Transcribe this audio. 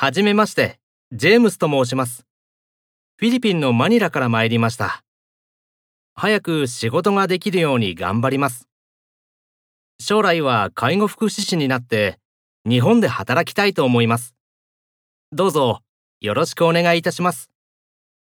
はじめまして、ジェームスと申します。フィリピンのマニラから参りました。早く仕事ができるように頑張ります。将来は介護福祉士になって、日本で働きたいと思います。どうぞよろしくお願いいたします。